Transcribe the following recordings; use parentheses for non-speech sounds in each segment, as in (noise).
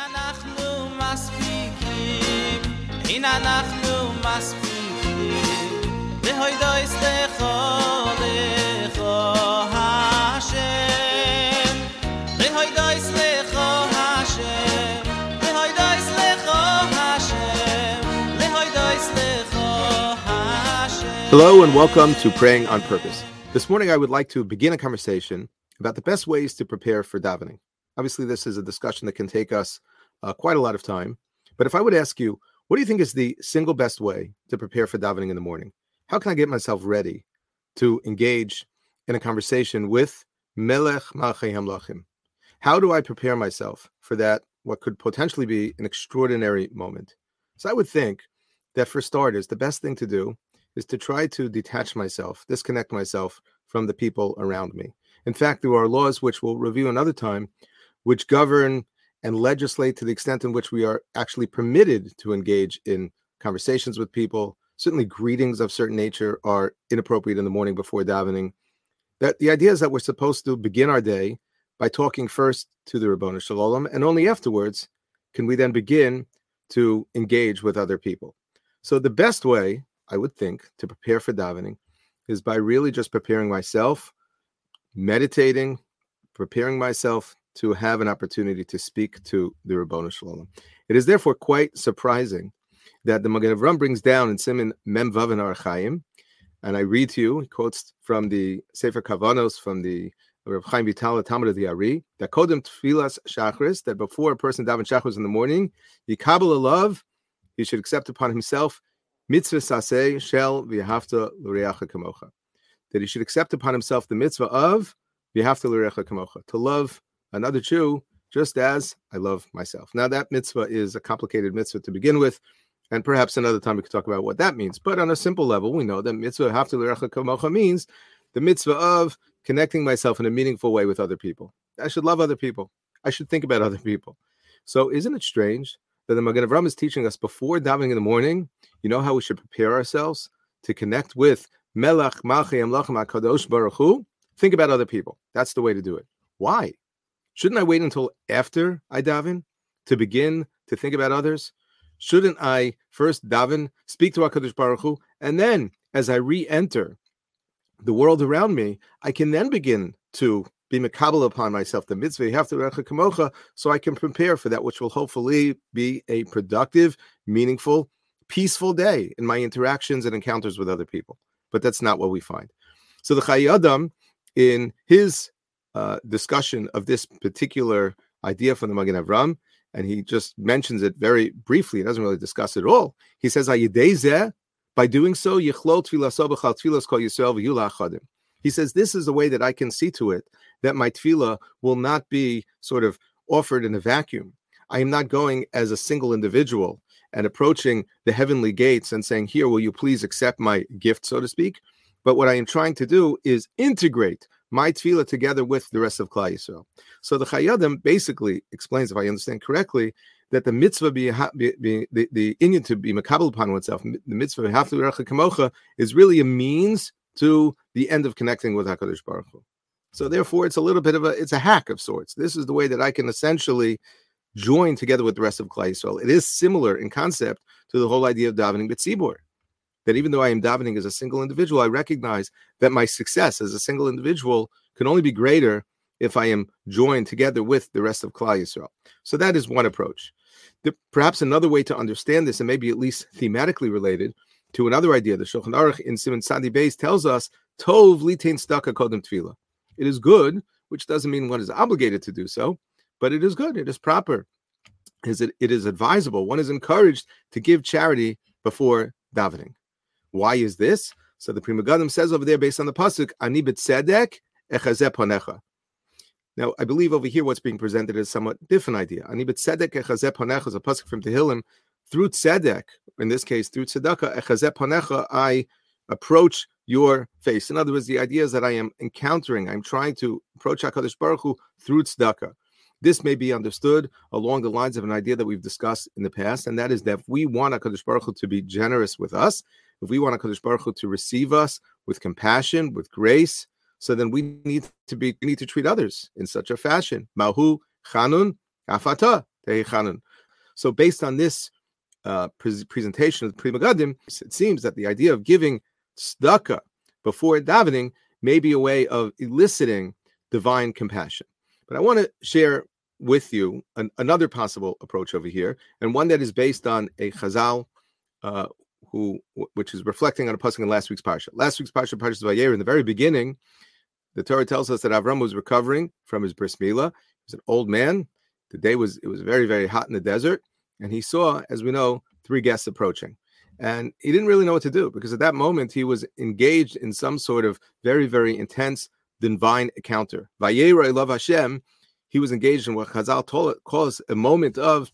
אנחנו מספיקים, הנה אנחנו מספיקים, להוידויס לכו לכו השם, להוידויס לכו השם, להוידויס לכו השם, להוידויס לכו השם. Hello and welcome to Praying on Purpose. This morning I would like to begin a conversation about the best ways to prepare for davening. Obviously, this is a discussion that can take us uh, quite a lot of time. But if I would ask you, what do you think is the single best way to prepare for davening in the morning? How can I get myself ready to engage in a conversation with Melech Malchei Hamlachim? How do I prepare myself for that, what could potentially be an extraordinary moment? So I would think that for starters, the best thing to do is to try to detach myself, disconnect myself from the people around me. In fact, there are laws which we'll review another time, which govern and legislate to the extent in which we are actually permitted to engage in conversations with people. Certainly, greetings of certain nature are inappropriate in the morning before davening. That the idea is that we're supposed to begin our day by talking first to the Ribbono Shel Olam, and only afterwards can we then begin to engage with other people. So the best way, I would think, to prepare for davening is by really just preparing myself, meditating, preparing myself to have an opportunity to speak to the Ribbono Shel Olam. It is therefore quite surprising that the Magen Avram brings down in Siman Mem Vav and Orach Chaim, and I read to you, he quotes from the Sefer Kavanos, from the Rav Chaim Vital, Talmid of the Ari, that Kodem Tfilas Shachris, that before a person daven Shachris in the morning, Yikabel love, he should accept upon himself mitzvah saseh shel v'ahavta l'reacha kamocha, that he should accept upon himself the mitzvah of v'ahavta l'reacha kamocha, to love another Jew just as I love myself. Now, that mitzvah is a complicated mitzvah to begin with, and perhaps another time we could talk about what that means. But on a simple level, we know that mitzvah hafta l'recha kamocha means the mitzvah of connecting myself in a meaningful way with other people. I should love other people. I should think about other people. So, isn't it strange that the Magen Avram is teaching us before davening in the morning? You know how we should prepare ourselves to connect with Melech Malchei Hamlachim Hakadosh Baruch Hu. Think about other people. That's the way to do it. Why? Shouldn't I wait until after I daven to begin to think about others? Shouldn't I first daven, speak to Hakadosh Baruch Hu, and then as I re-enter the world around me, I can then begin to be makabel upon myself the mitzvah you have to recha kamocha, so I can prepare for that which will hopefully be a productive, meaningful, peaceful day in my interactions and encounters with other people. But that's not what we find. So the Chayei Adam, in his uh, discussion of this particular idea from the Magen Avram, and he just mentions it very briefly. He doesn't really discuss it at all. He says, by doing so, he says, This is the way that I can see to it that my tefillah will not be sort of offered in a vacuum. I am not going as a single individual and approaching the heavenly gates and saying, Here, will you please accept my gift, so to speak? But what I am trying to do is integrate my tefillah together with the rest of Klal Yisrael. So the Chayei Adam basically explains, if I understand correctly, that the mitzvah be, be, be the, the Indian to be makabel upon oneself, the mitzvah have kamocha is really a means to the end of connecting with Hakadosh Baruch Hu. So therefore, it's a little bit of a it's a hack of sorts. This is the way that I can essentially join together with the rest of Klal Yisrael. It is similar in concept to the whole idea of davening b'tzibur that even though I am davening as a single individual, I recognize that my success as a single individual can only be greater if I am joined together with the rest of Klal Yisrael. So that is one approach. The, perhaps another way to understand this, and maybe at least thematically related to another idea, the Shulchan Aruch in Siman Sadi Beis tells us, Tov litain tzedakah kodem tefillah. It is good, which doesn't mean one is obligated to do so, but it is good. It is proper. Is it, it is advisable. One is encouraged to give charity before davening. Why is this? So the Pri Megadim says over there, based on the pasuk, "Ani b'tzedek echazeh ponecha." Now, I believe over here what's being presented is somewhat different idea. Ani b'tzedek echazeh ponecha is a pasuk from Tehillim. Through tzedek, in this case, through tzedakah, echazeh ponecha, I approach your face. In other words, the idea is that I am encountering, I'm trying to approach HaKadosh Baruch Hu through tzedakah. This may be understood along the lines of an idea that we've discussed in the past, and that is that if we want HaKadosh Baruch Hu to be generous with us, if we want HaKadosh Baruch Hu to receive us with compassion, with grace, so then we need to be we need to treat others in such a fashion. Mahu chanun afata. chanun. So, based on this uh, pre- presentation of the Pri Megadim, it seems that the idea of giving tzedakah before davening may be a way of eliciting divine compassion. But I want to share with you an, another possible approach over here, and one that is based on a Chazal, uh, who which is reflecting on a pasuk in last week's parsha. Last week's parsha, Parshas Vayeir, in the very beginning, the Torah tells us that Avram was recovering from his bris milah. He was an old man. The day was it was very very hot in the desert, and he saw, as we know, three guests approaching. And he didn't really know what to do because at that moment he was engaged in some sort of very, very intense divine encounter. Vayera love Hashem, he was engaged in what Chazal told, calls a moment of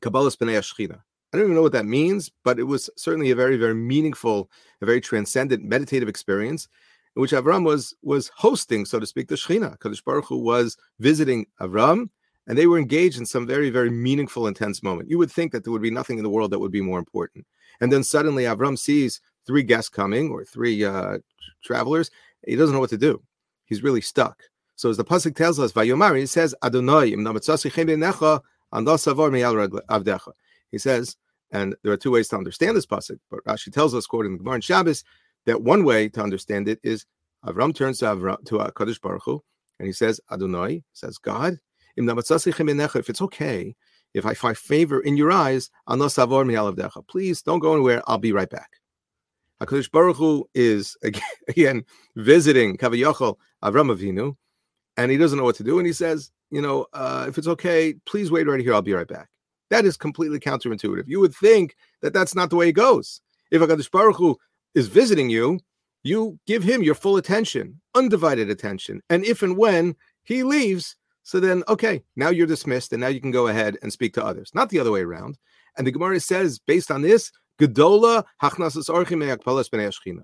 Kabbalas Pnei Shechina. I don't even know what that means, but it was certainly a very, very meaningful, a very transcendent meditative experience in which Avram was was hosting, so to speak, the Shechina. Kadosh Baruch Hu was visiting Avram and they were engaged in some very, very meaningful, intense moment. You would think that there would be nothing in the world that would be more important. And then suddenly Avram sees three guests coming or three uh, travelers. He doesn't know what to do. He's really stuck. So as the pasuk tells us, Vayomar, he says, Adonai, He says, and there are two ways to understand this pasuk, but Rashi tells us, quoting the Gemara and Shabbos, that one way to understand it is Avram turns to Avram to Kadosh Baruch Hu, and he says, Adonai, says God, if it's okay, if I find favor in your eyes, please don't go anywhere. I'll be right back. Hakadosh Baruch Hu is (laughs) again visiting Kaviyachol Avram Avinu, and he doesn't know what to do, and he says, you know, uh, if it's okay, please wait right here. I'll be right back. That is completely counterintuitive. You would think that that's not the way it goes. If Hakadosh Baruch Hu is visiting you, you give him your full attention, undivided attention, and if and when he leaves, so then, okay, now you're dismissed, and now you can go ahead and speak to others, not the other way around. And the Gemara says, based on this, Gedola hachnasas orchim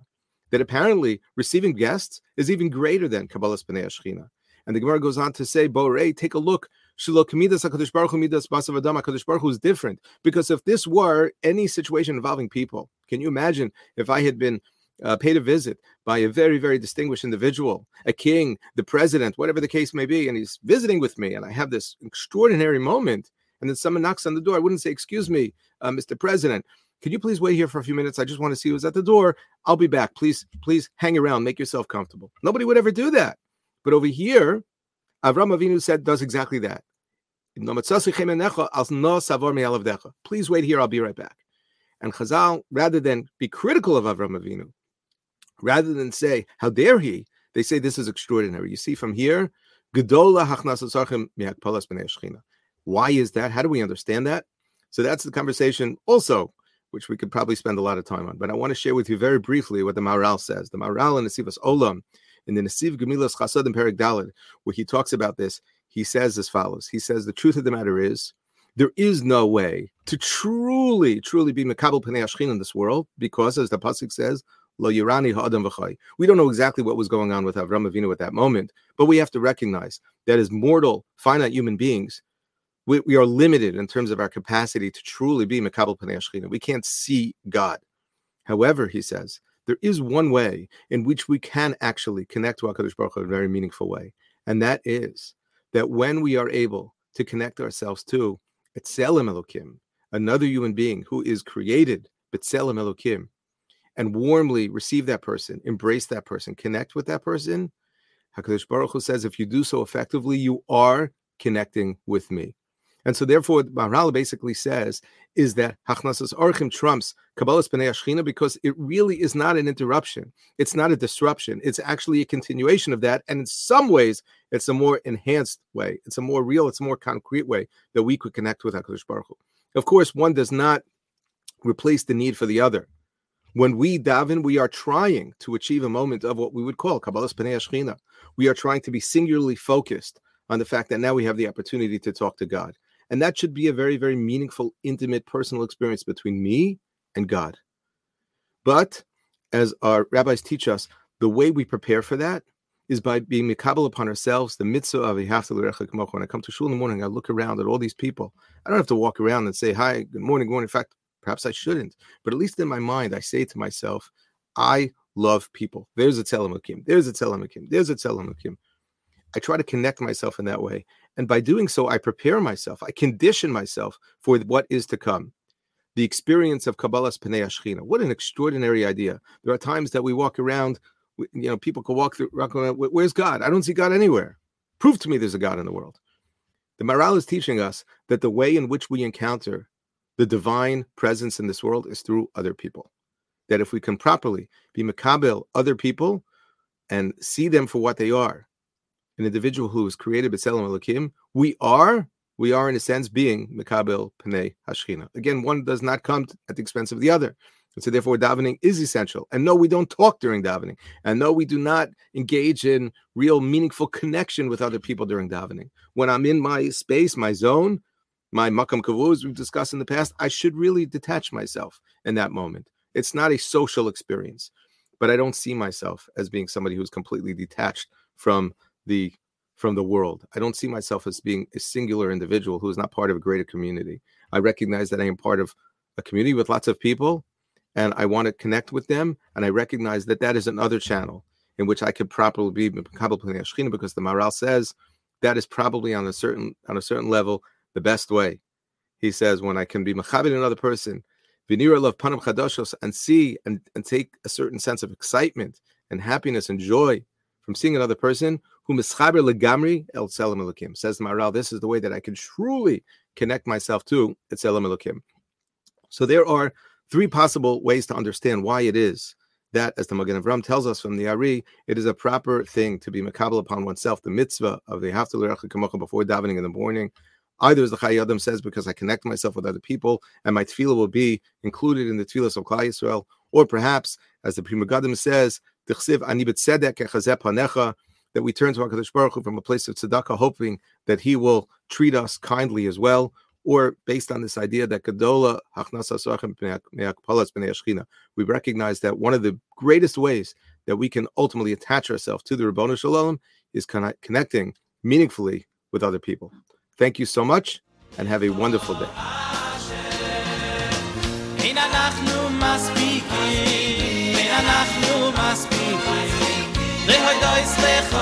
that apparently receiving guests is even greater than Kabbalas Pnei HaShechina. And the Gemara goes on to say, Borei, take a look. HaKadosh Baruch Hu Midas Basar V'dam HaKadosh Baruch Hu is different. Because if this were any situation involving people, can you imagine if I had been uh, paid a visit by a very, very distinguished individual, a king, the president, whatever the case may be, and he's visiting with me, and I have this extraordinary moment, and then someone knocks on the door. I wouldn't say, "Excuse me, uh, Mr. President, can you please wait here for a few minutes? I just want to see who's at the door. I'll be back. Please, please hang around, make yourself comfortable." Nobody would ever do that, but over here, Avram Avinu said does exactly that. Please wait here. I'll be right back. And Chazal, rather than be critical of Avram Avinu, rather than say, How dare he? They say this is extraordinary. You see from here, why is that? How do we understand that? So that's the conversation also, which we could probably spend a lot of time on. But I want to share with you very briefly what the Maharal says. The Maharal in Nesivos Olam, in the Nesiv Gemilas Chasad and Perik where he talks about this, he says as follows. He says, the truth of the matter is, there is no way to truly, truly be Mekabel Pnei in this world, because as the Pasuk says, Lo Yirani Ha'adam V'chai. We don't know exactly what was going on with Avram Avinu at that moment, but we have to recognize that as mortal, finite human beings, we, we are limited in terms of our capacity to truly be Mekabel Panei We can't see God. However, he says, there is one way in which we can actually connect to HaKadosh Baruch Hu in a very meaningful way. And that is that when we are able to connect ourselves to Etzelem Elokim, another human being who is created, Betzelem Elokim, and warmly receive that person, embrace that person, connect with that person, Hakadosh Baruch Hu says, if you do so effectively, you are connecting with me. And so, therefore, what Maharal basically says is that Hachnasas Orchim trumps Kabbalas Pnei HaShechina because it really is not an interruption. It's not a disruption. It's actually a continuation of that. And in some ways, it's a more enhanced way. It's a more real, it's a more concrete way that we could connect with HaKadosh Baruch Hu. Of course, one does not replace the need for the other. When we daven, we are trying to achieve a moment of what we would call Kabbalas Pnei HaShechina. We are trying to be singularly focused on the fact that now we have the opportunity to talk to God. And that should be a very, very meaningful, intimate, personal experience between me and God. But as our rabbis teach us, the way we prepare for that is by being mikabel upon ourselves, the mitzvah of When I come to shul in the morning, I look around at all these people. I don't have to walk around and say, Hi, good morning, good morning. In fact, Perhaps I shouldn't, but at least in my mind, I say to myself, I love people. There's a tzelem Elokim. There's a tzelem Elokim. There's a tzelem Elokim. I try to connect myself in that way. And by doing so, I prepare myself, I condition myself for what is to come. The experience of Kabbalas Pnei HaShechina. What an extraordinary idea. There are times that we walk around, you know, people can walk through, where's God? I don't see God anywhere. Prove to me there's a God in the world. The Maharal is teaching us that the way in which we encounter the divine presence in this world is through other people. That if we can properly be makabel other people and see them for what they are, an individual who was created b'tselem Elokim, we are, we are in a sense being Mekabel Pnei HaShechina. Again, one does not come at the expense of the other. And so therefore davening is essential. And no, we don't talk during davening. And no, we do not engage in real meaningful connection with other people during davening. When I'm in my space, my zone, my makom kavua, as we've discussed in the past, I should really detach myself in that moment. It's not a social experience, but I don't see myself as being somebody who's completely detached from the from the world. I don't see myself as being a singular individual who is not part of a greater community. I recognize that I am part of a community with lots of people and I want to connect with them. And I recognize that that is another channel in which I could properly be because the Maharal says that is probably on a certain on a certain level the best way. He says when I can be machabit another person, love and see and, and take a certain sense of excitement and happiness and joy from seeing another person who mischaber legamri el tzelem elokim. Says the Maharal, this is the way that I can truly connect myself to tzelem elokim. So there are three possible ways to understand why it is that, as the Magen Avram tells us from the Ari, it is a proper thing to be makabel upon oneself, the mitzvah of the haftal kamocha before davening in the morning. Either as the Chayei Adam says, because I connect myself with other people, and my tefillah will be included in the tefillah of Klal Yisrael, or perhaps, as the Pri Megadim says, that we turn to HaKadosh Baruch Hu from a place of tzedakah, hoping that He will treat us kindly as well, or based on this idea that Gadola we recognize that one of the greatest ways that we can ultimately attach ourselves to the Shel Olam is connecting meaningfully with other people. Thank you so much, and have a wonderful day. אנחנו מספיקים, רהוי דויס לך,